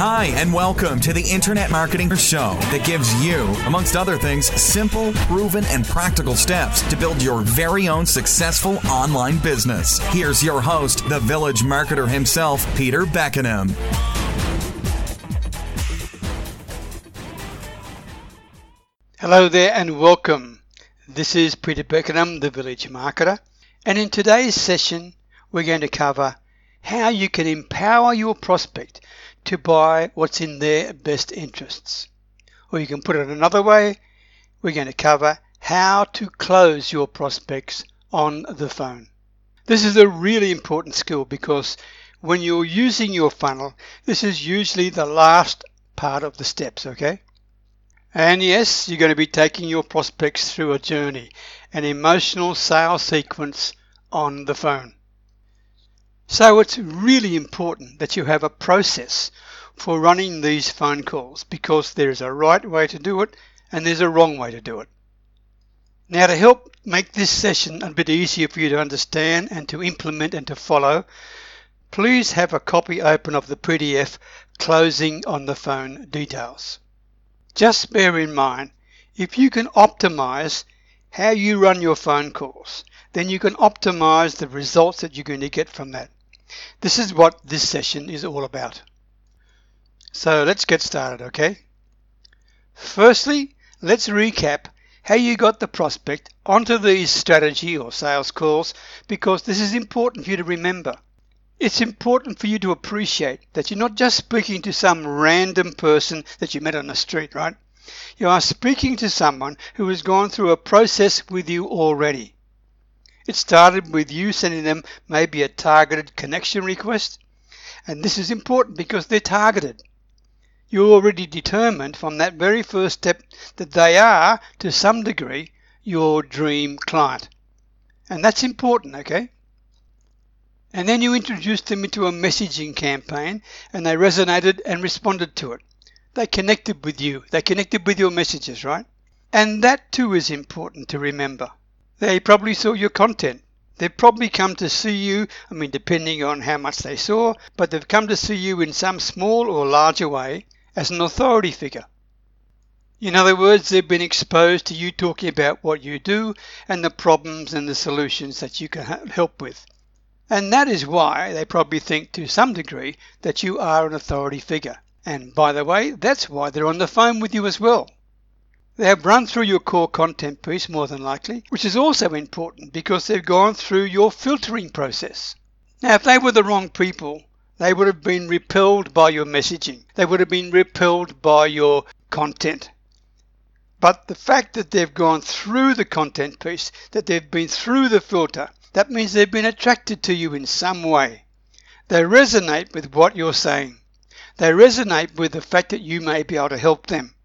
Hi, and welcome to the Internet Marketing Show that gives you, amongst other things, simple, proven, and practical steps to build your very own successful online business. Here's your host, the village marketer himself, Peter Beckenham. Hello there and welcome. This is Peter Beckenham, the village marketer, and in today's session, we're going to cover how you can empower your prospect to buy what's in their best interests. Or you can put it another way, we're going to cover how to close your prospects on the phone. This is a really important skill because when you're using your funnel, this is usually the last part of the steps, okay? And yes, you're going to be taking your prospects through a journey, an emotional sales sequence on the phone. So it's really important that you have a process for running these phone calls because there's a right way to do it and there's a wrong way to do it. Now to help make this session a bit easier for you to understand and to implement and to follow, please have a copy open of the PDF closing on the phone details. Just bear in mind, if you can optimize how you run your phone calls, then you can optimize the results that you're going to get from that. This is what this session is all about. So let's get started, okay? Firstly, let's recap how you got the prospect onto these strategy or sales calls because this is important for you to remember. It's important for you to appreciate that you're not just speaking to some random person that you met on the street, right? You are speaking to someone who has gone through a process with you already. It started with you sending them maybe a targeted connection request. And this is important because they're targeted. You already determined from that very first step that they are, to some degree, your dream client. And that's important, okay? And then you introduced them into a messaging campaign and they resonated and responded to it. They connected with you. They connected with your messages, right? And that too is important to remember. They probably saw your content. They've probably come to see you, I mean, depending on how much they saw, but they've come to see you in some small or larger way as an authority figure. In other words, they've been exposed to you talking about what you do and the problems and the solutions that you can help with. And that is why they probably think to some degree that you are an authority figure. And by the way, that's why they're on the phone with you as well. They have run through your core content piece more than likely, which is also important because they've gone through your filtering process. Now, if they were the wrong people, they would have been repelled by your messaging. They would have been repelled by your content. But the fact that they've gone through the content piece, that they've been through the filter, that means they've been attracted to you in some way. They resonate with what you're saying. They resonate with the fact that you may be able to help them.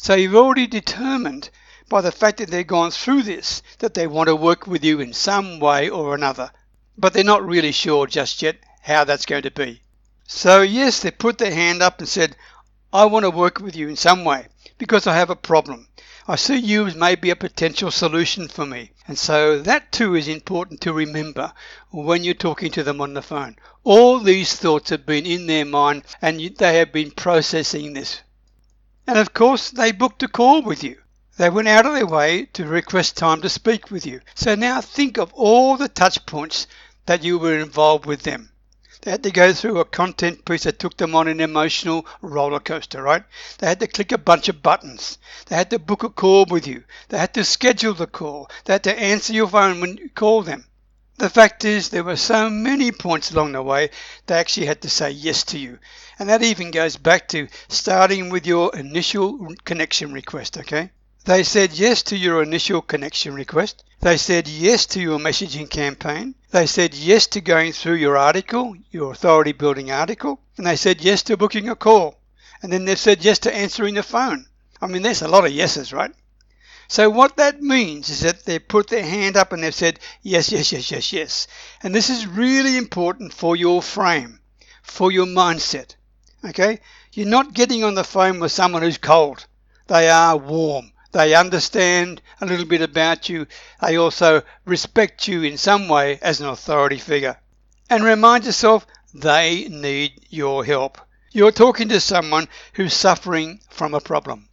So you've already determined by the fact that they've gone through this that they want to work with you in some way or another, but they're not really sure just yet how that's going to be. So, yes, they put their hand up and said, I want to work with you in some way because I have a problem. I see you as maybe a potential solution for me. And so that too is important to remember when you're talking to them on the phone. All these thoughts have been in their mind and they have been processing this and of course, they booked a call with you. They went out of their way to request time to speak with you. So now think of all the touch points that you were involved with them. They had to go through a content piece that took them on an emotional roller coaster, right? They had to click a bunch of buttons. They had to book a call with you. They had to schedule the call. They had to answer your phone when you call them. The fact is, there were so many points along the way, they actually had to say yes to you. And that even goes back to starting with your initial connection request, okay? They said yes to your initial connection request. They said yes to your messaging campaign. They said yes to going through your article, your authority building article. And they said yes to booking a call. And then they've said yes to answering the phone. I mean, there's a lot of yeses, right? So what that means is that they've put their hand up and they've said, yes, yes, yes, yes, yes. And this is really important for your frame, for your mindset. Okay? You're not getting on the phone with someone who's cold. They are warm. They understand a little bit about you. They also respect you in some way as an authority figure. And remind yourself they need your help. You're talking to someone who's suffering from a problem.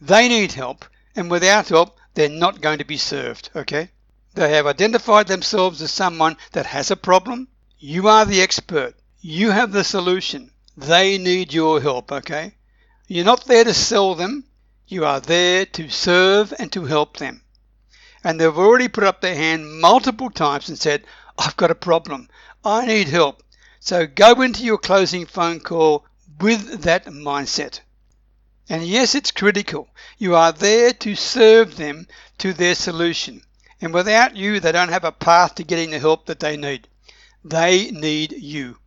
They need help, and without help, they're not going to be served, okay? They have identified themselves as someone that has a problem. You are the expert. You have the solution. They need your help, okay? You're not there to sell them. You are there to serve and to help them. And they've already put up their hand multiple times and said, I've got a problem. I need help. So go into your closing phone call with that mindset. And yes, it's critical. You are there to serve them to their solution. And without you, they don't have a path to getting the help that they need. They need you.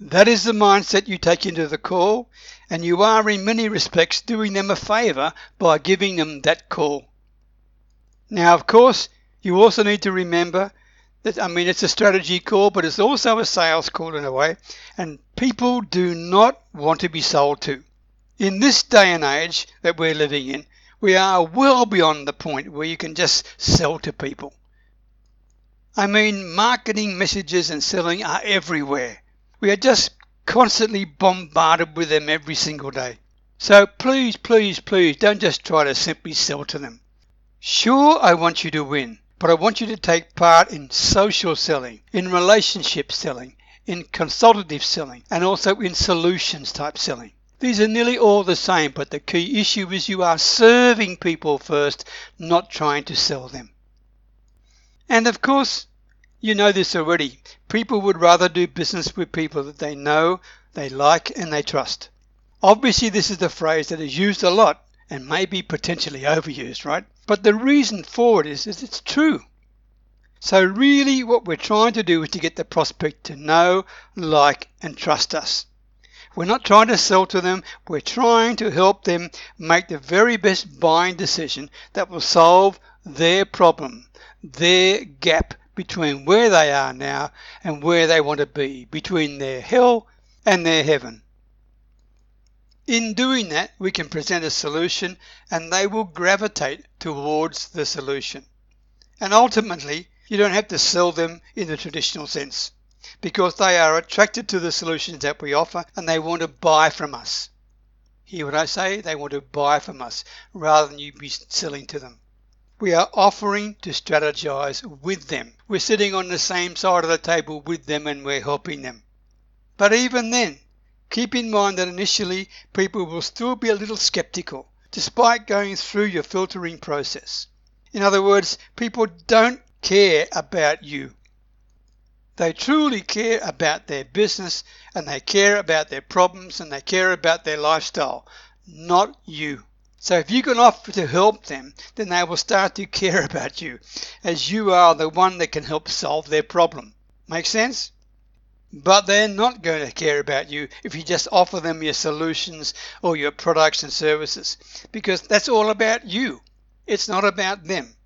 That is the mindset you take into the call, and you are in many respects doing them a favour by giving them that call. Now, of course, you also need to remember that, I mean, it's a strategy call, but it's also a sales call in a way, and people do not want to be sold to. In this day and age that we're living in, we are well beyond the point where you can just sell to people. I mean, marketing messages and selling are everywhere. We are just constantly bombarded with them every single day. So please, please, please don't just try to simply sell to them. Sure, I want you to win, but I want you to take part in social selling, in relationship selling, in consultative selling, and also in solutions type selling. These are nearly all the same, but the key issue is you are serving people first, not trying to sell them. And of course, you know this already. People would rather do business with people that they know, they like, and they trust. Obviously, this is a phrase that is used a lot and may be potentially overused, right? But the reason for it is, is it's true. So really what we're trying to do is to get the prospect to know, like, and trust us. We're not trying to sell to them. We're trying to help them make the very best buying decision that will solve their problem, their gap between where they are now and where they want to be, between their hell and their heaven. In doing that, we can present a solution and they will gravitate towards the solution. And ultimately, you don't have to sell them in the traditional sense because they are attracted to the solutions that we offer and they want to buy from us. Hear what I say? They want to buy from us rather than you be selling to them. We are offering to strategize with them. We're sitting on the same side of the table with them and we're helping them. But even then, keep in mind that initially people will still be a little skeptical despite going through your filtering process. In other words, people don't care about you. They truly care about their business and they care about their problems and they care about their lifestyle, not you. So if you can offer to help them, then they will start to care about you as you are the one that can help solve their problem. Make sense? But they're not going to care about you if you just offer them your solutions or your products and services because that's all about you. It's not about them.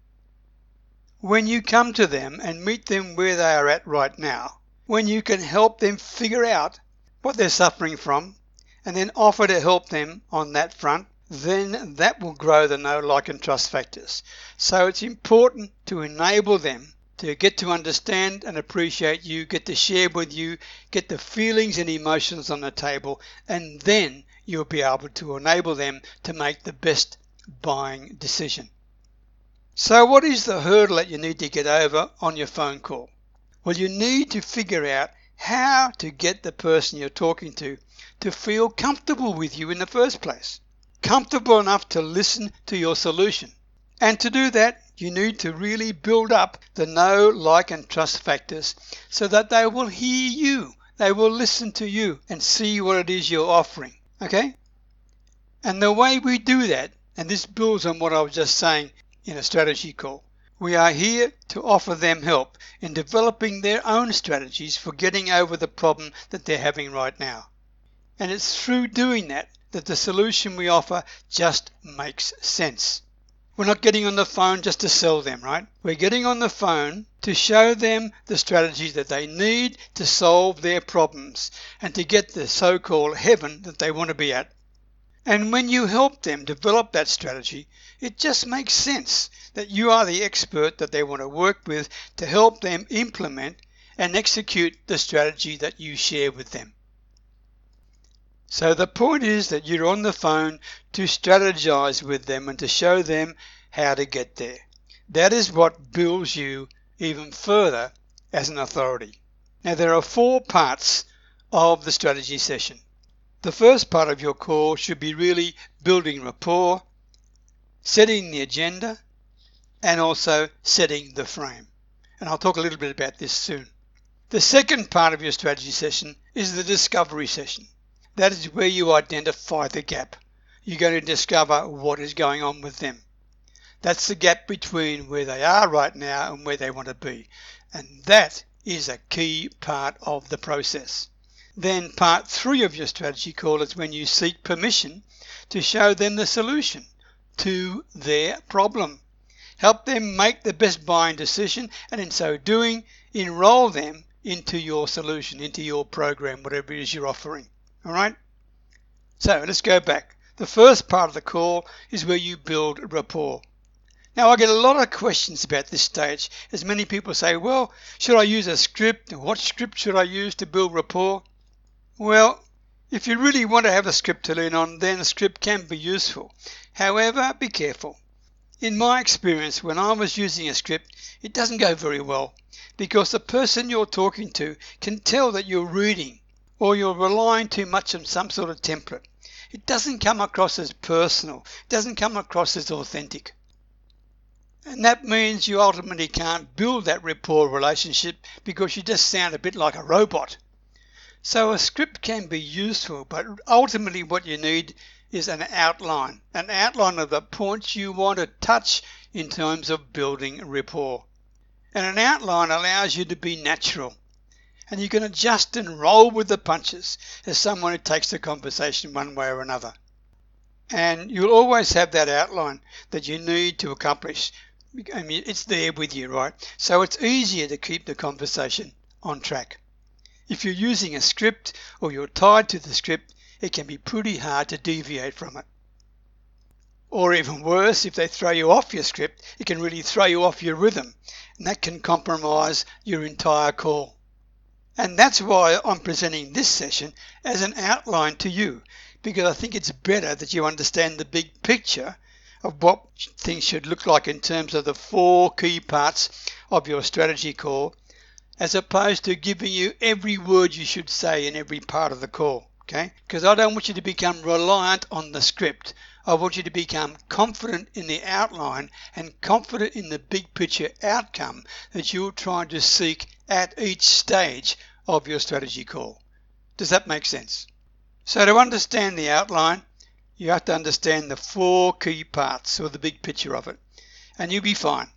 When you come to them and meet them where they are at right now, when you can help them figure out what they're suffering from and then offer to help them on that front, then that will grow the know, like, and trust factors. So it's important to enable them to get to understand and appreciate you, get to share with you, get the feelings and emotions on the table, and then you'll be able to enable them to make the best buying decision. So what is the hurdle that you need to get over on your phone call? Well, you need to figure out how to get the person you're talking to to feel comfortable with you in the first place. Comfortable enough to listen to your solution. And to do that, you need to really build up the know, like, and trust factors so that they will hear you, they will listen to you and see what it is you're offering. Okay? And the way we do that, and this builds on what I was just saying, in a strategy call. We are here to offer them help in developing their own strategies for getting over the problem that they're having right now. And it's through doing that that the solution we offer just makes sense. We're not getting on the phone just to sell them, right? We're getting on the phone to show them the strategies that they need to solve their problems and to get the so called heaven that they want to be at. And when you help them develop that strategy, it just makes sense that you are the expert that they want to work with to help them implement and execute the strategy that you share with them. So the point is that you're on the phone to strategize with them and to show them how to get there. That is what builds you even further as an authority. Now there are four parts of the strategy session. The first part of your call should be really building rapport, setting the agenda, and also setting the frame. And I'll talk a little bit about this soon. The second part of your strategy session is the discovery session. That is where you identify the gap. You're going to discover what is going on with them. That's the gap between where they are right now and where they want to be. And that is a key part of the process. Then part three of your strategy call is when you seek permission to show them the solution to their problem. Help them make the best buying decision and in so doing, enroll them into your solution, into your program, whatever it is you're offering. All right? So let's go back. The first part of the call is where you build rapport. Now, I get a lot of questions about this stage as many people say, well, should I use a script? What script should I use to build rapport? Well, if you really want to have a script to lean on, then a script can be useful. However, be careful. In my experience, when I was using a script, it doesn't go very well because the person you're talking to can tell that you're reading or you're relying too much on some sort of template. It doesn't come across as personal, it doesn't come across as authentic. And that means you ultimately can't build that rapport relationship because you just sound a bit like a robot. So a script can be useful, but ultimately what you need is an outline, an outline of the points you want to touch in terms of building rapport. And an outline allows you to be natural and you can adjust and roll with the punches as someone who takes the conversation one way or another. And you'll always have that outline that you need to accomplish. I mean, it's there with you, right? So it's easier to keep the conversation on track. If you're using a script or you're tied to the script, it can be pretty hard to deviate from it. Or even worse, if they throw you off your script, it can really throw you off your rhythm, and that can compromise your entire call. And that's why I'm presenting this session as an outline to you, because I think it's better that you understand the big picture of what things should look like in terms of the four key parts of your strategy call, as opposed to giving you every word you should say in every part of the call. Okay? Because I don't want you to become reliant on the script. I want you to become confident in the outline and confident in the big picture outcome that you're trying to seek at each stage of your strategy call. Does that make sense? So to understand the outline, you have to understand the four key parts or the big picture of it, and you'll be fine.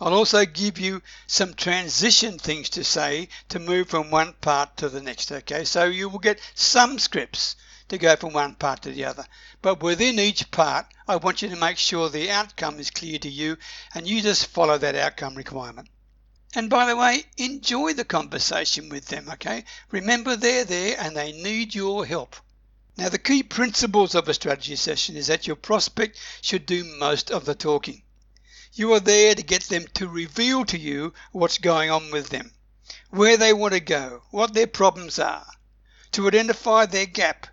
I'll also give you some transition things to say to move from one part to the next, okay? So you will get some scripts to go from one part to the other. But within each part, I want you to make sure the outcome is clear to you and you just follow that outcome requirement. And by the way, enjoy the conversation with them, okay? Remember they're there and they need your help. Now, the key principles of a strategy session is that your prospect should do most of the talking. You are there to get them to reveal to you what's going on with them, where they want to go, what their problems are, to identify their gap,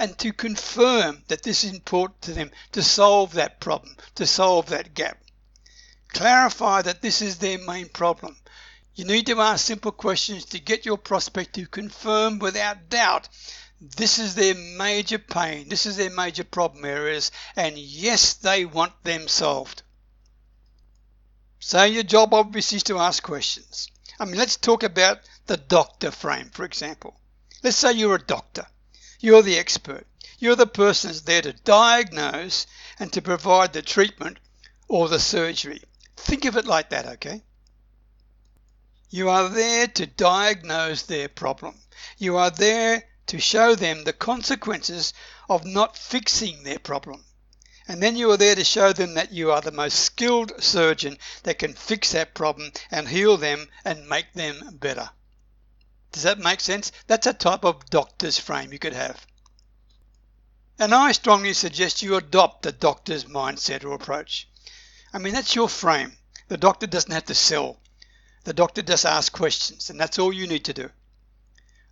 and to confirm that this is important to them to solve that problem, to solve that gap. Clarify that this is their main problem. You need to ask simple questions to get your prospect to confirm without doubt this is their major pain, this is their major problem areas, and yes, they want them solved. So your job obviously is to ask questions. I mean, let's talk about the doctor frame, for example. Let's say you're a doctor. You're the expert. You're the person that's there to diagnose and to provide the treatment or the surgery. Think of it like that, okay? You are there to diagnose their problem. You are there to show them the consequences of not fixing their problem. And then you are there to show them that you are the most skilled surgeon that can fix that problem and heal them and make them better. Does that make sense? That's a type of doctor's frame you could have. And I strongly suggest you adopt the doctor's mindset or approach. I mean, that's your frame. The doctor doesn't have to sell. The doctor just asks questions, and that's all you need to do.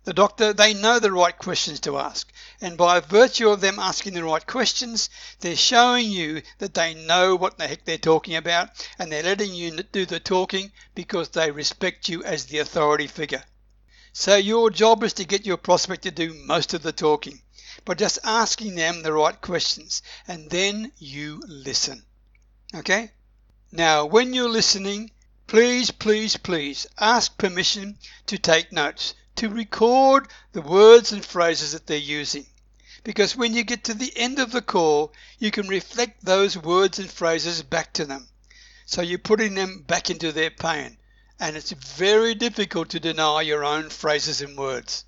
the doctor, they know the right questions to ask. And by virtue of them asking the right questions, they're showing you that they know what the heck they're talking about and they're letting you do the talking because they respect you as the authority figure. So your job is to get your prospect to do most of the talking by just asking them the right questions and then you listen. Okay? Now, when you're listening, please, please, please ask permission to take notes to record the words and phrases that they're using. Because when you get to the end of the call, you can reflect those words and phrases back to them. So you're putting them back into their pain. And it's very difficult to deny your own phrases and words.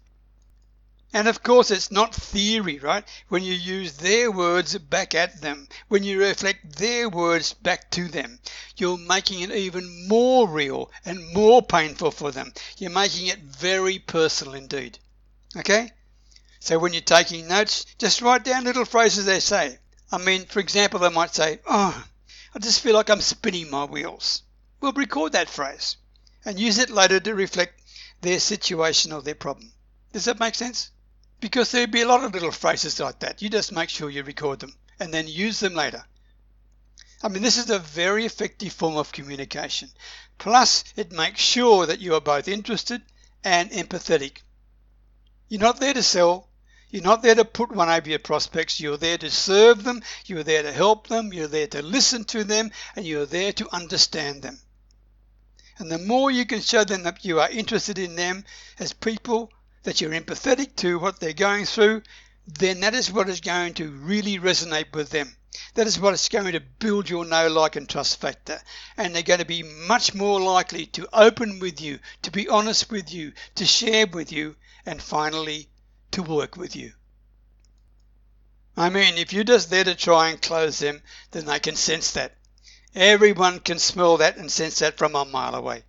And of course, it's not theory, right? When you use their words back at them, when you reflect their words back to them, you're making it even more real and more painful for them. You're making it very personal indeed. Okay? So when you're taking notes, just write down little phrases they say. I mean, for example, they might say, Oh, I just feel like I'm spinning my wheels. We'll record that phrase and use it later to reflect their situation or their problem. Does that make sense? because there'd be a lot of little phrases like that. You just make sure you record them and then use them later. I mean, this is a very effective form of communication. Plus, it makes sure that you are both interested and empathetic. You're not there to sell. You're not there to put one over your prospects. You're there to serve them. You're there to help them. You're there to listen to them. And you're there to understand them. And the more you can show them that you are interested in them as people, that you're empathetic to what they're going through, then that is what is going to really resonate with them. That is what is going to build your know, like, and trust factor. And they're going to be much more likely to open with you, to be honest with you, to share with you, and finally, to work with you. I mean, if you're just there to try and close them, then they can sense that. Everyone can smell that and sense that from a mile away.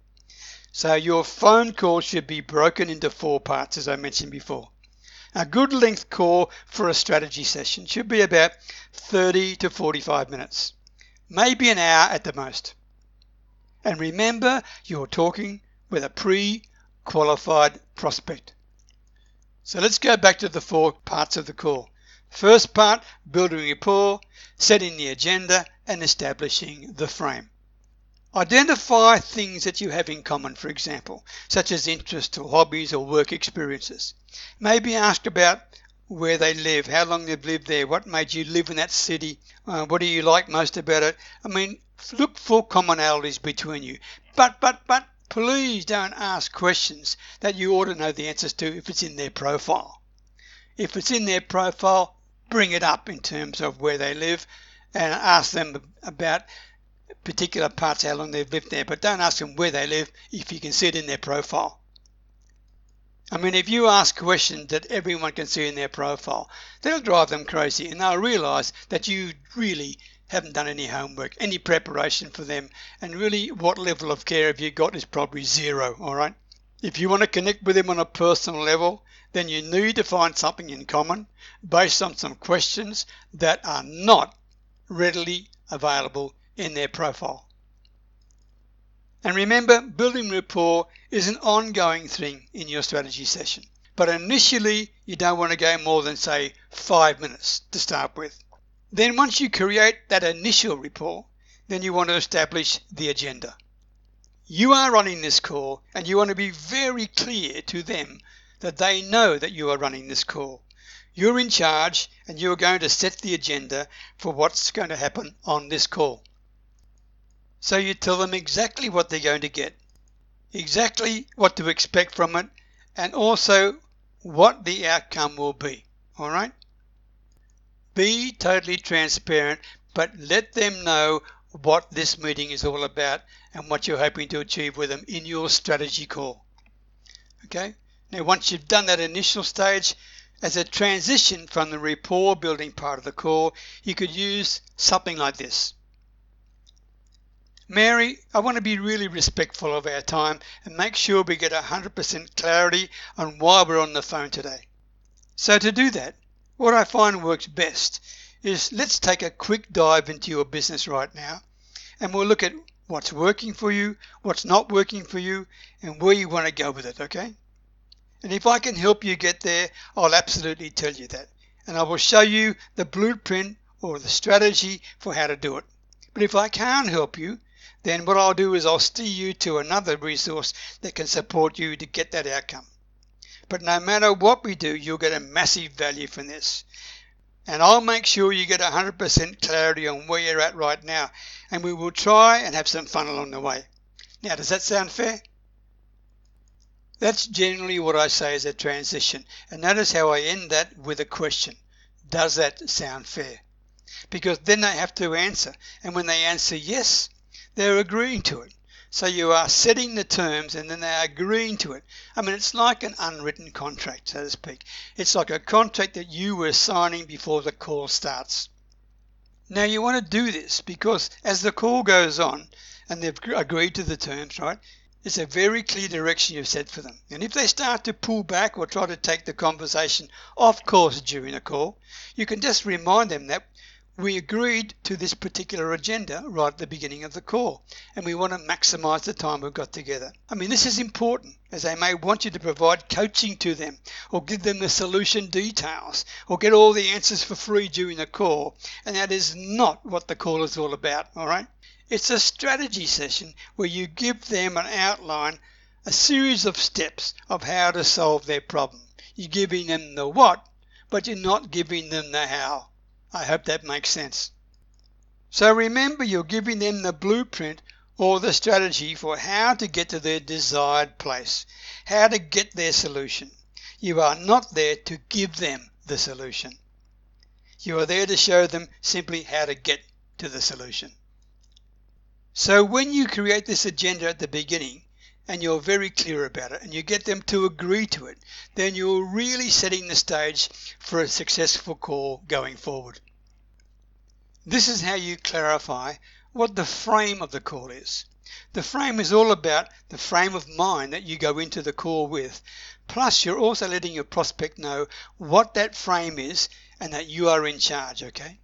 So your phone call should be broken into four parts, as I mentioned before. A good length call for a strategy session should be about 30 to 45 minutes, maybe an hour at the most. And remember, you're talking with a pre qualified prospect. So let's go back to the four parts of the call. First part, building rapport, setting the agenda, and establishing the frame. Identify things that you have in common, for example, such as interests or hobbies or work experiences. Maybe ask about where they live, how long they've lived there, what made you live in that city, uh, what do you like most about it. I mean, look for commonalities between you. But, but, but, please don't ask questions that you ought to know the answers to if it's in their profile. If it's in their profile, bring it up in terms of where they live and ask them about particular parts how long they've lived there, but don't ask them where they live if you can see it in their profile. I mean, if you ask questions that everyone can see in their profile, that'll drive them crazy and they'll realize that you really haven't done any homework, any preparation for them, and really what level of care have you got is probably zero, all right? If you want to connect with them on a personal level, then you need to find something in common based on some questions that are not readily available in their profile. And remember, building rapport is an ongoing thing in your strategy session. But initially, you don't want to go more than, say, five minutes to start with. Then, once you create that initial rapport, then you want to establish the agenda. You are running this call, and you want to be very clear to them that they know that you are running this call. You're in charge, and you are going to set the agenda for what's going to happen on this call. So you tell them exactly what they're going to get, exactly what to expect from it, and also what the outcome will be. All right? Be totally transparent, but let them know what this meeting is all about and what you're hoping to achieve with them in your strategy call. Okay? Now, once you've done that initial stage, as a transition from the rapport building part of the call, you could use something like this. Mary, I want to be really respectful of our time and make sure we get 100% clarity on why we're on the phone today. So to do that, what I find works best is let's take a quick dive into your business right now and we'll look at what's working for you, what's not working for you, and where you want to go with it, okay? And if I can help you get there, I'll absolutely tell you that. And I will show you the blueprint or the strategy for how to do it. But if I can't help you, then what I'll do is I'll steer you to another resource that can support you to get that outcome. But no matter what we do, you'll get a massive value from this. And I'll make sure you get 100% clarity on where you're at right now. And we will try and have some fun along the way. Now, does that sound fair? That's generally what I say as a transition. And notice how I end that with a question. Does that sound fair? Because then they have to answer. And when they answer yes, they're agreeing to it. So you are setting the terms and then they are agreeing to it. I mean, it's like an unwritten contract, so to speak. It's like a contract that you were signing before the call starts. Now you want to do this because as the call goes on and they've agreed to the terms, right, it's a very clear direction you've set for them. And if they start to pull back or try to take the conversation off course during a call, you can just remind them that we agreed to this particular agenda right at the beginning of the call, and we want to maximize the time we've got together. I mean, this is important as they may want you to provide coaching to them or give them the solution details or get all the answers for free during the call, and that is not what the call is all about, all right? It's a strategy session where you give them an outline, a series of steps of how to solve their problem. You're giving them the what, but you're not giving them the how. I hope that makes sense. So remember, you're giving them the blueprint or the strategy for how to get to their desired place, how to get their solution. You are not there to give them the solution. You are there to show them simply how to get to the solution. So when you create this agenda at the beginning and you're very clear about it and you get them to agree to it, then you're really setting the stage for a successful call going forward. This is how you clarify what the frame of the call is. The frame is all about the frame of mind that you go into the call with. Plus, you're also letting your prospect know what that frame is and that you are in charge, okay?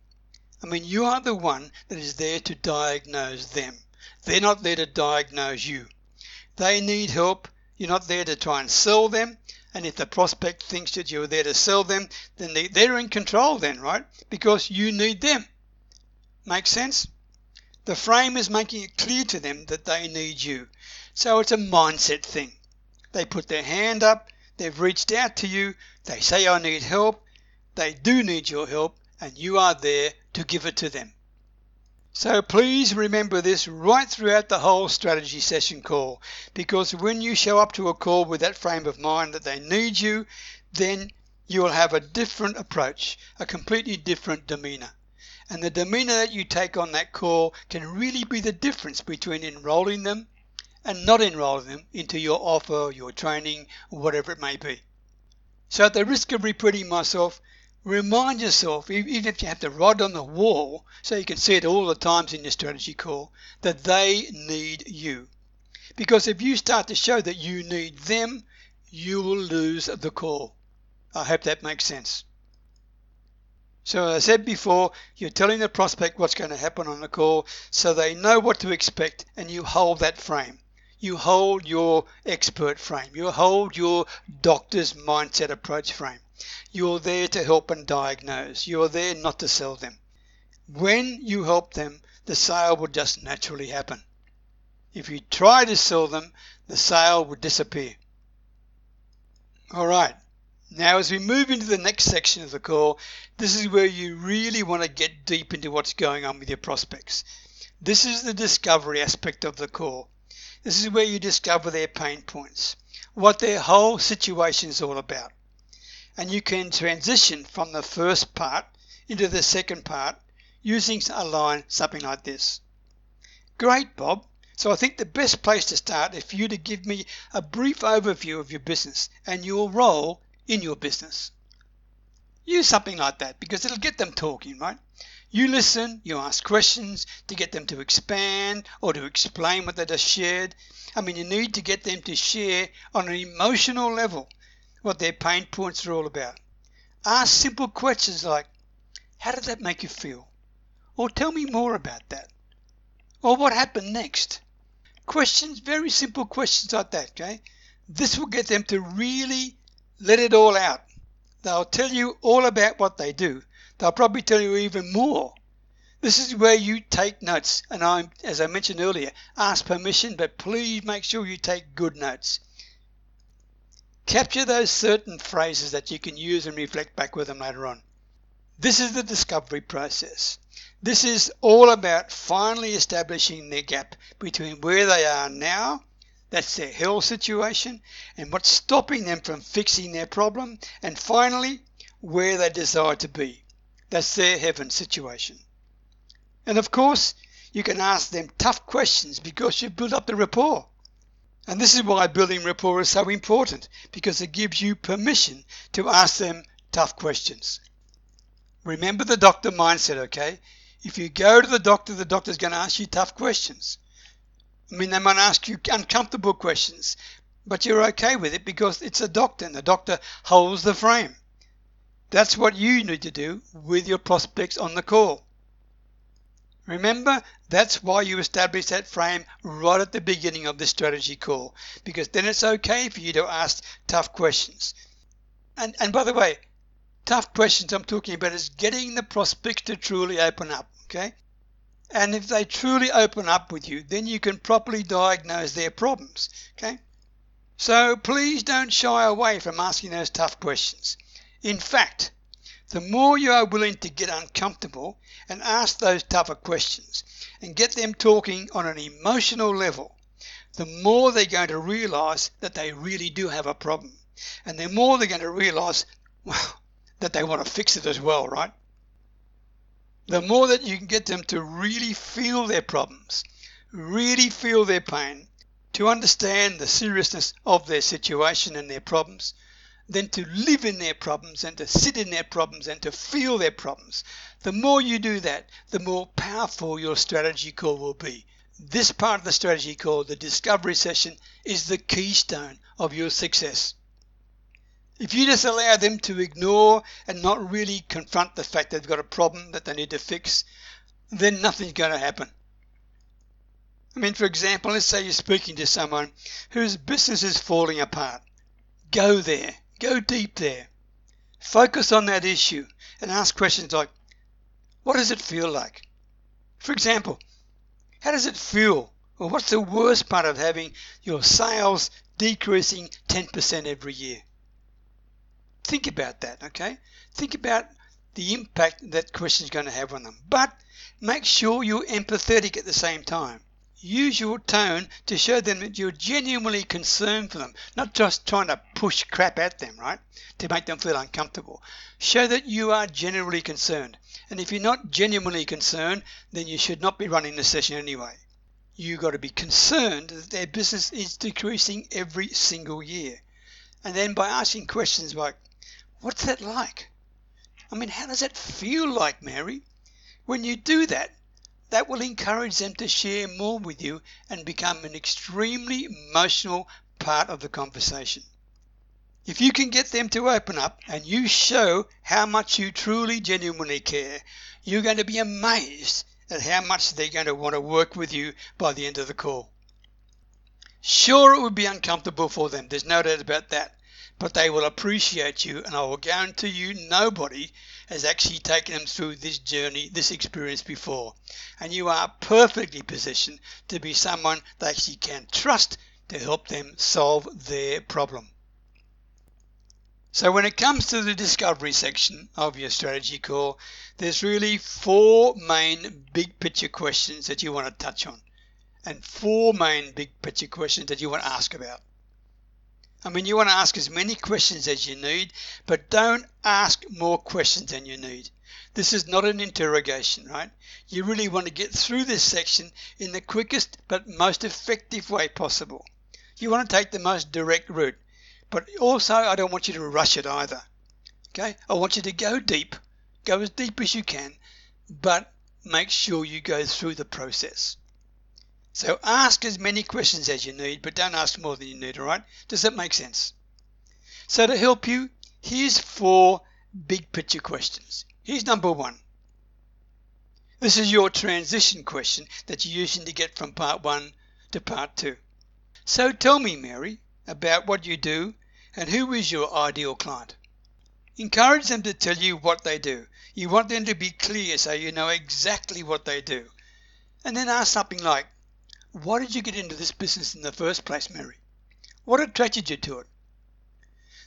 I mean, you are the one that is there to diagnose them. They're not there to diagnose you. They need help. You're not there to try and sell them. And if the prospect thinks that you're there to sell them, then they're in control then, right? Because you need them. Make sense? The frame is making it clear to them that they need you. So it's a mindset thing. They put their hand up, they've reached out to you, they say, I need help. They do need your help, and you are there to give it to them. So please remember this right throughout the whole strategy session call because when you show up to a call with that frame of mind that they need you, then you will have a different approach, a completely different demeanor. And the demeanor that you take on that call can really be the difference between enrolling them and not enrolling them into your offer, your training, whatever it may be. So at the risk of repeating myself, Remind yourself, even if you have to write on the wall so you can see it all the times in your strategy call, that they need you. Because if you start to show that you need them, you will lose the call. I hope that makes sense. So as I said before, you're telling the prospect what's going to happen on the call so they know what to expect and you hold that frame. You hold your expert frame. You hold your doctor's mindset approach frame. You're there to help and diagnose. You're there not to sell them. When you help them, the sale will just naturally happen. If you try to sell them, the sale will disappear. All right. Now, as we move into the next section of the call, this is where you really want to get deep into what's going on with your prospects. This is the discovery aspect of the call. This is where you discover their pain points, what their whole situation is all about and you can transition from the first part into the second part using a line something like this. Great, Bob. So I think the best place to start is for you to give me a brief overview of your business and your role in your business. Use something like that because it'll get them talking, right? You listen, you ask questions to get them to expand or to explain what they just shared. I mean, you need to get them to share on an emotional level what their pain points are all about. Ask simple questions like, How did that make you feel? Or tell me more about that. Or what happened next? Questions, very simple questions like that, okay? This will get them to really Let it all out. They'll tell you all about what they do. They'll probably tell you even more. This is where you take notes, and I'm, as I mentioned earlier, ask permission, but please make sure you take good notes. Capture those certain phrases that you can use and reflect back with them later on. This is the discovery process. This is all about finally establishing the gap between where they are now, that's their hell situation, and what's stopping them from fixing their problem, and finally, where they desire to be. That's their heaven situation. And of course, you can ask them tough questions because you've built up the rapport. And this is why building rapport is so important because it gives you permission to ask them tough questions. Remember the doctor mindset, okay? If you go to the doctor, the doctor's going to ask you tough questions. I mean, they might ask you uncomfortable questions, but you're okay with it because it's a doctor and the doctor holds the frame. That's what you need to do with your prospects on the call. Remember, that's why you establish that frame right at the beginning of the strategy call, because then it's okay for you to ask tough questions. And, and by the way, tough questions I'm talking about is getting the prospect to truly open up, okay? And if they truly open up with you, then you can properly diagnose their problems, okay? So please don't shy away from asking those tough questions. In fact, the more you are willing to get uncomfortable and ask those tougher questions and get them talking on an emotional level, the more they're going to realize that they really do have a problem. And the more they're going to realize, well, that they want to fix it as well, right? The more that you can get them to really feel their problems, really feel their pain, to understand the seriousness of their situation and their problems, than to live in their problems and to sit in their problems and to feel their problems. The more you do that, the more powerful your strategy call will be. This part of the strategy call, the discovery session, is the keystone of your success. If you just allow them to ignore and not really confront the fact they've got a problem that they need to fix, then nothing's going to happen. I mean, for example, let's say you're speaking to someone whose business is falling apart. Go there Go deep there. Focus on that issue and ask questions like, what does it feel like? For example, how does it feel? Or what's the worst part of having your sales decreasing 10% every year? Think about that, okay? Think about the impact that question is going to have on them. But make sure you're empathetic at the same time. Use your tone to show them that you're genuinely concerned for them, not just trying to push crap at them, right? To make them feel uncomfortable. Show that you are genuinely concerned. And if you're not genuinely concerned, then you should not be running the session anyway. You've got to be concerned that their business is decreasing every single year. And then by asking questions like, What's that like? I mean, how does that feel like, Mary? When you do that, that will encourage them to share more with you and become an extremely emotional part of the conversation. If you can get them to open up and you show how much you truly genuinely care, you're going to be amazed at how much they're going to want to work with you by the end of the call. Sure, it would be uncomfortable for them, there's no doubt about that but they will appreciate you, and I will guarantee you nobody has actually taken them through this journey, this experience before. And you are perfectly positioned to be someone they actually can trust to help them solve their problem. So when it comes to the discovery section of your strategy call, there's really four main big picture questions that you want to touch on and four main big picture questions that you want to ask about. I mean, you want to ask as many questions as you need, but don't ask more questions than you need. This is not an interrogation, right? You really want to get through this section in the quickest but most effective way possible. You want to take the most direct route, but also I don't want you to rush it either. Okay? I want you to go deep, go as deep as you can, but make sure you go through the process. So ask as many questions as you need, but don't ask more than you need, all right? Does that make sense? So to help you, here's four big picture questions. Here's number one. This is your transition question that you're using to get from part one to part two. So tell me, Mary, about what you do And who is your ideal client? Encourage them to tell you what they do. You want them to be clear so you know exactly what they do. And then ask something like, Why did you get into this business in the first place, Mary? What attracted you to it?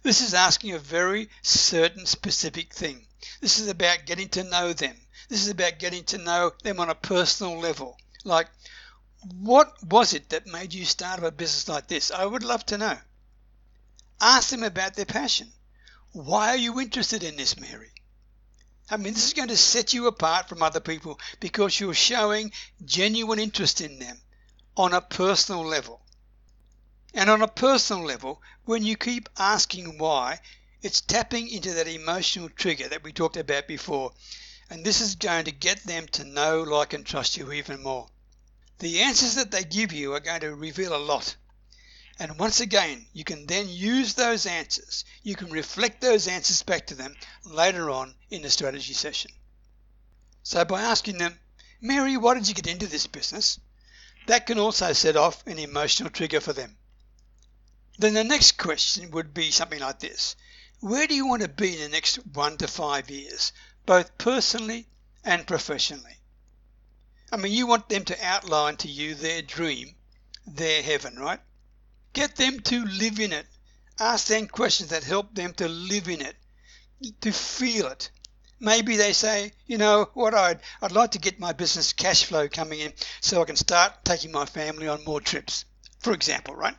This is asking a very certain specific thing. This is about getting to know them. This is about getting to know them on a personal level. Like, what was it that made you start a business like this? I would love to know. Ask them about their passion. Why are you interested in this, Mary? I mean, this is going to set you apart from other people because you're showing genuine interest in them on a personal level. And on a personal level, when you keep asking why, it's tapping into that emotional trigger that we talked about before. And this is going to get them to know, like, and trust you even more. The answers that they give you are going to reveal a lot. And once again, you can then use those answers. You can reflect those answers back to them later on in the strategy session. So by asking them, Mary, why did you get into this business? That can also set off an emotional trigger for them. Then the next question would be something like this Where do you want to be in the next one to five years, both personally and professionally? I mean, you want them to outline to you their dream, their heaven, right? Get them to live in it. Ask them questions that help them to live in it, to feel it. Maybe they say, you know what, I'd, I'd like to get my business cash flow coming in so I can start taking my family on more trips, for example, right?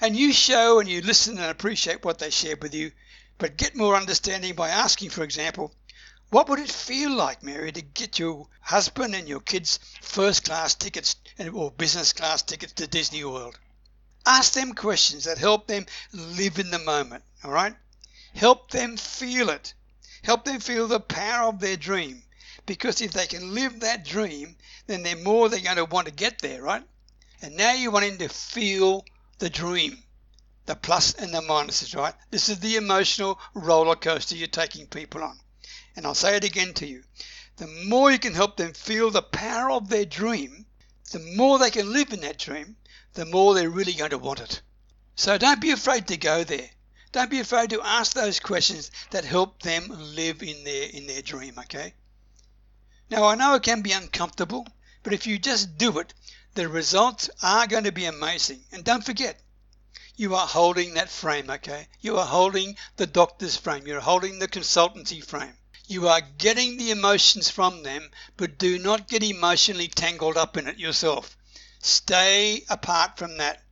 And you show and you listen and appreciate what they share with you, but get more understanding by asking, for example, what would it feel like, Mary, to get your husband and your kids first class tickets or business class tickets to Disney World? Ask them questions that help them live in the moment, all right? Help them feel it. Help them feel the power of their dream. Because if they can live that dream, then the more they're going to want to get there, right? And now you want them to feel the dream, the plus and the minuses, right? This is the emotional roller coaster you're taking people on. And I'll say it again to you. The more you can help them feel the power of their dream, the more they can live in that dream, the more they're really going to want it. So don't be afraid to go there. Don't be afraid to ask those questions that help them live in their in their dream, okay? Now I know it can be uncomfortable, but if you just do it, the results are going to be amazing. And don't forget, you are holding that frame, okay? You are holding the doctor's frame. You're holding the consultancy frame. You are getting the emotions from them, but do not get emotionally tangled up in it yourself. Stay apart from that.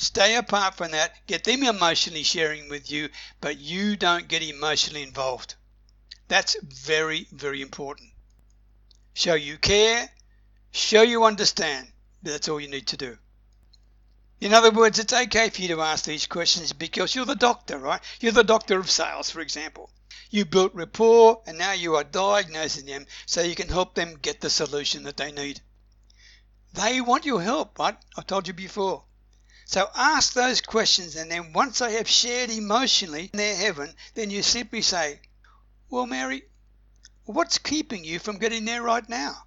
Stay apart from that. Get them emotionally sharing with you, but you don't get emotionally involved. That's very, very important. Show you care, show you understand, that's all you need to do. In other words, it's okay for you to ask these questions because you're the doctor, right? You're the doctor of sales, for example. You built rapport and now you are diagnosing them so you can help them get the solution that they need. They want your help, right? I told you before. So ask those questions and then once they have shared emotionally their heaven, then you simply say, Well, Mary, what's keeping you from getting there right now?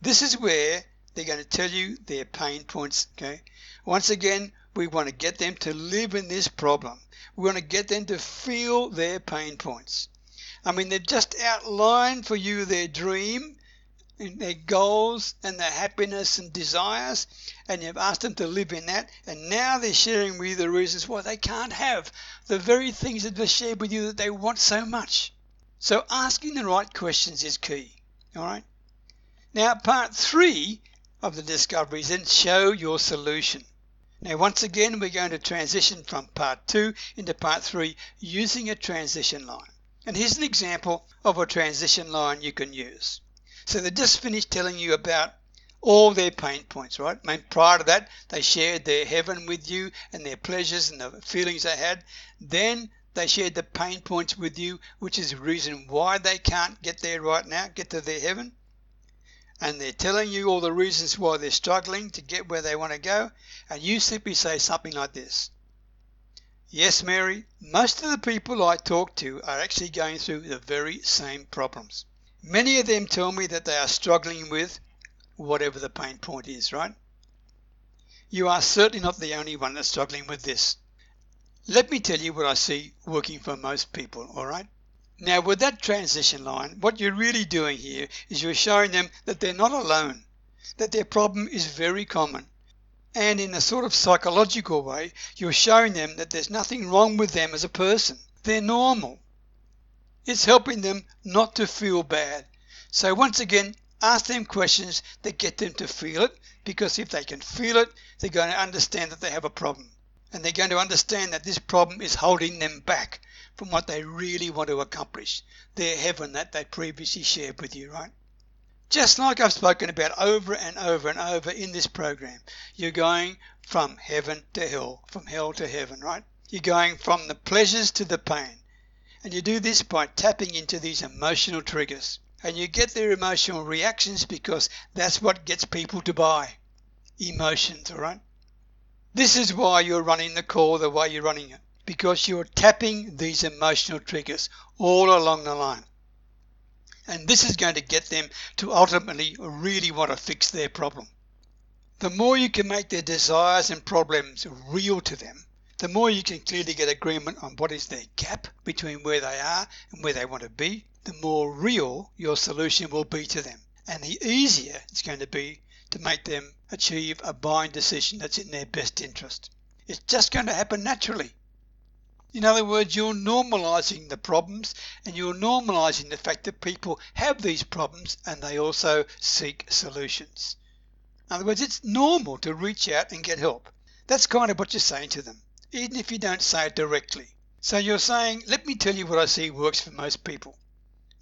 This is where they're going to tell you their pain points. Okay. Once again, we want to get them to live in this problem. We want to get them to feel their pain points. I mean, they've just outlined for you their dream their goals and their happiness and desires, and you've asked them to live in that, and now they're sharing with you the reasons why they can't have the very things that they shared with you that they want so much. So asking the right questions is key. All right. Now, part three of the discoveries and show your solution. Now once again we're going to transition from part 2 into part 3 using a transition line. And here's an example of a transition line you can use. So they just finished telling you about all their pain points, right? I mean, prior to that, they shared their heaven with you and their pleasures and the feelings they had. Then they shared the pain points with you, which is the reason why they can't get there right now, get to their heaven and they're telling you all the reasons why they're struggling to get where they want to go, and you simply say something like this Yes, Mary, most of the people I talk to are actually going through the very same problems. Many of them tell me that they are struggling with whatever the pain point is, right? You are certainly not the only one that's struggling with this. let me tell you what I see working for most people, alright? Now, with that transition line, what you're really doing here is you're showing them that they're not alone, that their problem is very common. And in a sort of psychological way, you're showing them that there's nothing wrong with them as a person. They're normal. It's helping them not to feel bad. So, once again, ask them questions that get them to feel it because if they can feel it, they're going to understand that they have a problem. And they're going to understand that this problem is holding them back from what they really want to accomplish, their heaven that they previously shared with you, right? Just like I've spoken about over and over and over in this program, you're going from heaven to hell, from hell to heaven, right? You're going from the pleasures to the pain. And you do this by tapping into these emotional triggers. And you get their emotional reactions because that's what gets people to buy. Emotions, alright? This is why you're running the call the way you're running it. Because you're tapping these emotional triggers all along the line. And this is going to get them to ultimately really want to fix their problem. The more you can make their desires and problems real to them, the more you can clearly get agreement on what is their gap between where they are and where they want to be, the more real your solution will be to them. And the easier it's going to be to make them achieve a buying decision that's in their best interest. It's just going to happen naturally. In other words, you're normalizing the problems and you're normalizing the fact that people have these problems and they also seek solutions. In other words, it's normal to reach out and get help. That's kind of what you're saying to them even if you don't say it directly. So you're saying, let me tell you what I see works for most people.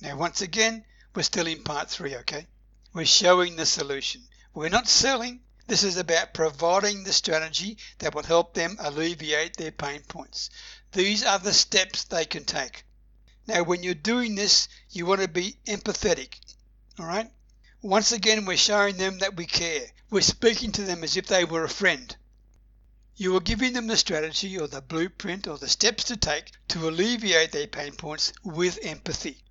Now, once again, we're still in part three, okay? We're showing the solution. We're not selling. This is about providing the strategy that will help them alleviate their pain points. These are the steps they can take. Now, when you're doing this, you want to be empathetic, all right? Once again, we're showing them that we care. We're speaking to them as if they were a friend. You are giving them the strategy or the blueprint or the steps to take to alleviate their pain points with empathy.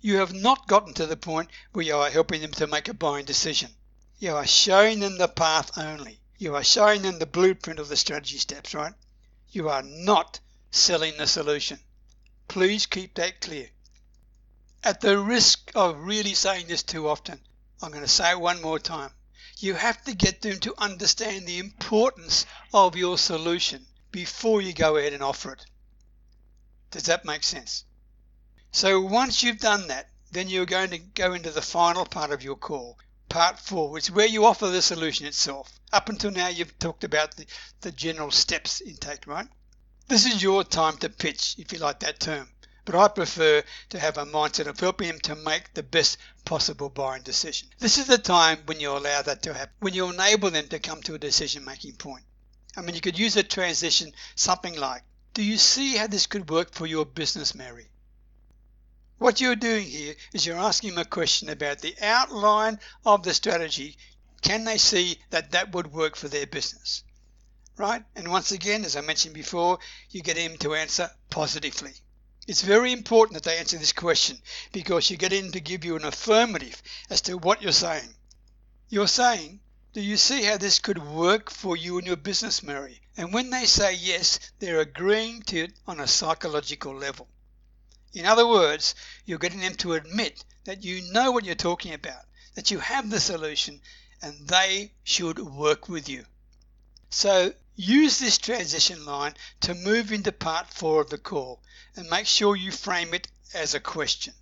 You have not gotten to the point where you are helping them to make a buying decision. You are showing them the path only. You are showing them the blueprint of the strategy steps, right? You are not selling the solution. Please keep that clear. At the risk of really saying this too often, I'm going to say it one more time. You have to get them to understand the importance of your solution before you go ahead and offer it. Does that make sense? So once you've done that, then you're going to go into the final part of your call, part four, which is where you offer the solution itself. Up until now, you've talked about the, the general steps intake, right? This is your time to pitch, if you like that term but I prefer to have a mindset of helping them to make the best possible buying decision. This is the time when you allow that to happen, when you enable them to come to a decision making point. I mean, you could use a transition something like, Do you see how this could work for your business, Mary? What you're doing here is you're asking them a question about the outline of the strategy. Can they see that that would work for their business? Right? And once again, as I mentioned before, you get them to answer positively. It's very important that they answer this question because you get in to give you an affirmative as to what you're saying. You're saying, Do you see how this could work for you and your business, Mary? And when they say yes, they're agreeing to it on a psychological level. In other words, you're getting them to admit that you know what you're talking about, that you have the solution, and they should work with you. So use this transition line to move into part four of the call and make sure you frame it as a question.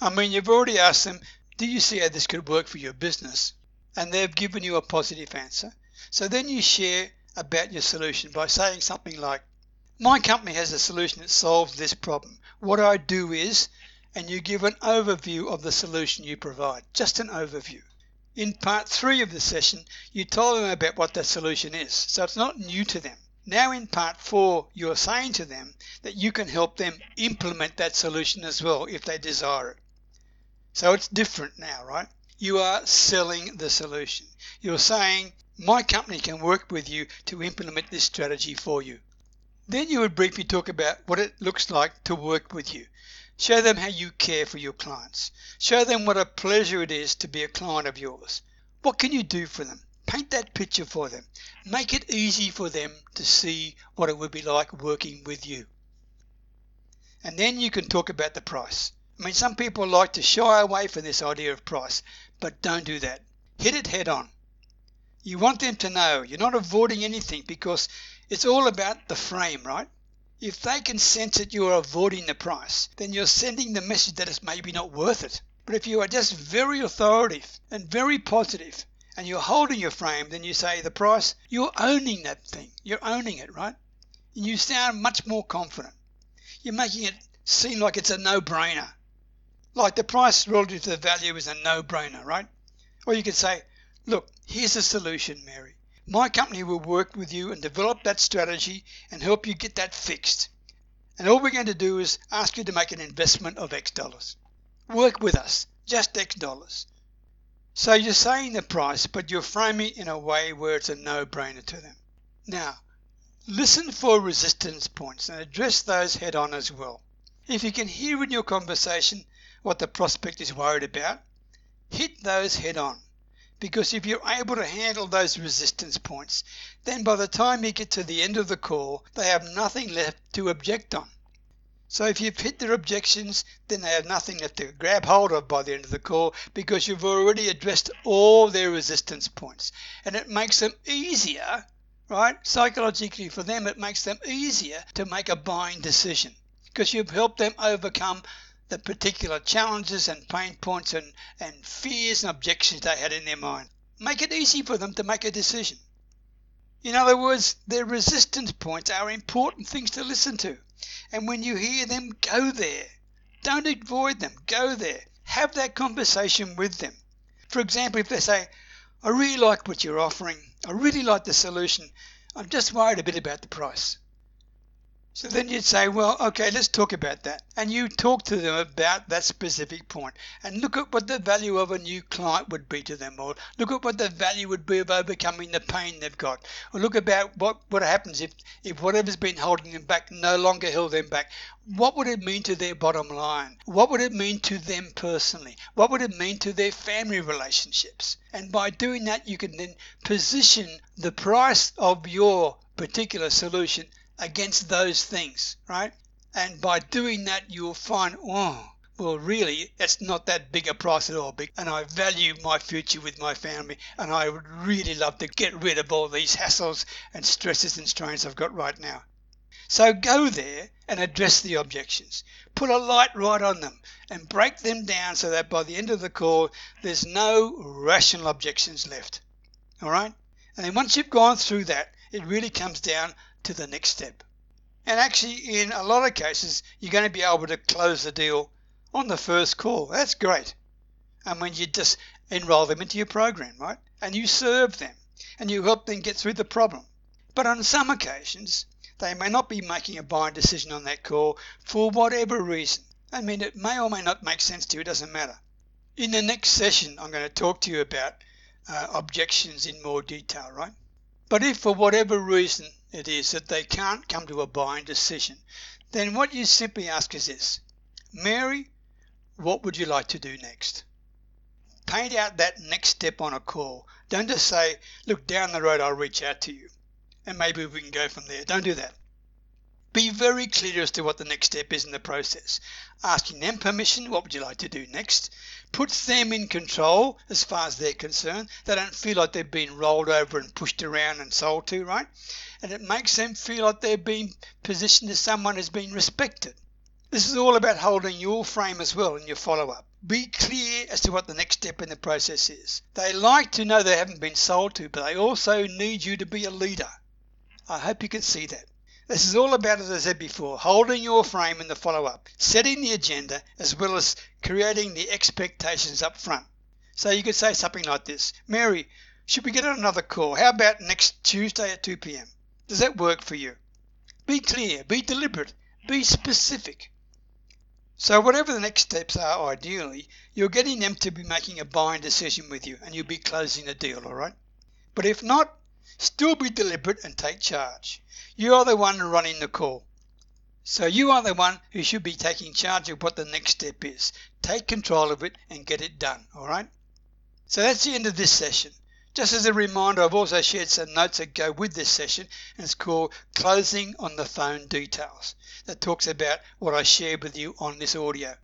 I mean, you've already asked them, do you see how this could work for your business? And they've given you a positive answer. So then you share about your solution by saying something like, my company has a solution that solves this problem. What I do is, and you give an overview of the solution you provide, just an overview. In part three of the session, you told them about what that solution is, so it's not new to them. Now in part four, you're saying to them that you can help them implement that solution as well if they desire it. So it's different now, right? You are selling the solution. You're saying, my company can work with you to implement this strategy for you. Then you would briefly talk about what it looks like to work with you. Show them how you care for your clients. Show them what a pleasure it is to be a client of yours. What can you do for them? Paint that picture for them. Make it easy for them to see what it would be like working with you. And then you can talk about the price. I mean, some people like to shy away from this idea of price, but don't do that. Hit it head on. You want them to know you're not avoiding anything because it's all about the frame, right? If they can sense that you are avoiding the price, then you're sending the message that it's maybe not worth it. But if you are just very authoritative and very positive and you're holding your frame, then you say the price, you're owning that thing. You're owning it, right? And you sound much more confident. You're making it seem like it's a no brainer. Like the price relative to the value is a no brainer, right? Or you could say, look, here's a solution, Mary. My company will work with you and develop that strategy and help you get that fixed. And all we're going to do is ask you to make an investment of X dollars. Work with us, just X dollars. So you're saying the price, but you're framing it in a way where it's a no brainer to them. Now, listen for resistance points and address those head on as well. If you can hear in your conversation what the prospect is worried about, hit those head on because if you're able to handle those resistance points, then by the time you get to the end of the call, they have nothing left to object on. So if you've hit their objections, then they have nothing left to grab hold of by the end of the call because you've already addressed all their resistance points. And it makes them easier, right? Psychologically for them, it makes them easier to make a buying decision because you've helped them overcome the particular challenges and pain points and, and fears and objections they had in their mind. Make it easy for them to make a decision. In other words, their resistance points are important things to listen to. And when you hear them, go there. Don't avoid them, go there. Have that conversation with them. For example, if they say, I really like what you're offering, I really like the solution, I'm just worried a bit about the price. So then you'd say, well, okay, let's talk about that. And you talk to them about that specific point and look at what the value of a new client would be to them, or look at what the value would be of overcoming the pain they've got, or look about what, what happens if, if whatever's been holding them back no longer held them back. What would it mean to their bottom line? What would it mean to them personally? What would it mean to their family relationships? And by doing that, you can then position the price of your particular solution against those things, right? And by doing that, you'll find, oh, well, really, it's not that big a price at all. And I value my future with my family, and I would really love to get rid of all these hassles and stresses and strains I've got right now. So go there and address the objections. Put a light right on them and break them down so that by the end of the call, there's no rational objections left. All right? And then once you've gone through that, it really comes down to the next step. And actually, in a lot of cases, you're going to be able to close the deal on the first call. That's great. And when you just enroll them into your program, right? And you serve them and you help them get through the problem. But on some occasions, they may not be making a buying decision on that call for whatever reason. I mean, it may or may not make sense to you, it doesn't matter. In the next session, I'm going to talk to you about uh, objections in more detail, right? But if for whatever reason it is that they can't come to a buying decision, then what you simply ask is this Mary, what would you like to do next? Paint out that next step on a call. Don't just say, look, down the road I'll reach out to you and maybe we can go from there. Don't do that. Be very clear as to what the next step is in the process. Asking them permission, what would you like to do next? Puts them in control as far as they're concerned. They don't feel like they've been rolled over and pushed around and sold to, right? And it makes them feel like they're being positioned as someone who's been respected. This is all about holding your frame as well in your follow up. Be clear as to what the next step in the process is. They like to know they haven't been sold to, but they also need you to be a leader. I hope you can see that. This is all about, as I said before, holding your frame in the follow up, setting the agenda, as well as creating the expectations up front. So you could say something like this Mary, should we get on another call? How about next Tuesday at 2 p.m.? Does that work for you? Be clear, be deliberate, be specific. So, whatever the next steps are, ideally, you're getting them to be making a buying decision with you and you'll be closing the deal, all right? But if not, still be deliberate and take charge. You are the one running the call. So you are the one who should be taking charge of what the next step is. Take control of it and get it done, all right? So that's the end of this session. Just as a reminder, I've also shared some notes that go with this session, and it's called Closing on the Phone Details, that talks about what I shared with you on this audio.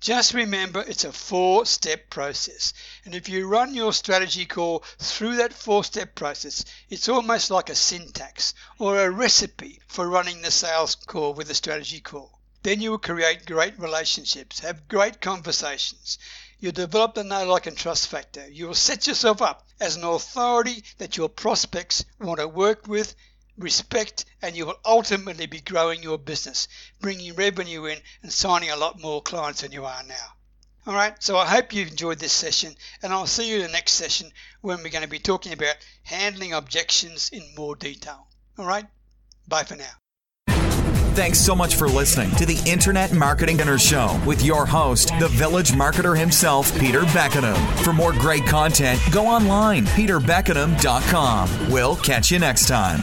Just remember it's a four step process. And if you run your strategy call through that four step process, it's almost like a syntax or a recipe for running the sales call with a strategy call. Then you will create great relationships, have great conversations. You'll develop the know, like, and trust factor. You will set yourself up as an authority that your prospects want to work with respect, and you will ultimately be growing your business, bringing revenue in and signing a lot more clients than you are now. All right, so I hope you've enjoyed this session, and I'll see you in the next session when we're going to be talking about handling objections in more detail. All right, bye for now. Thanks so much for listening to the Internet Marketing Dinner Show with your host, the village marketer himself, Peter Beckenham. For more great content, go online, peterbeckenham.com. We'll catch you next time.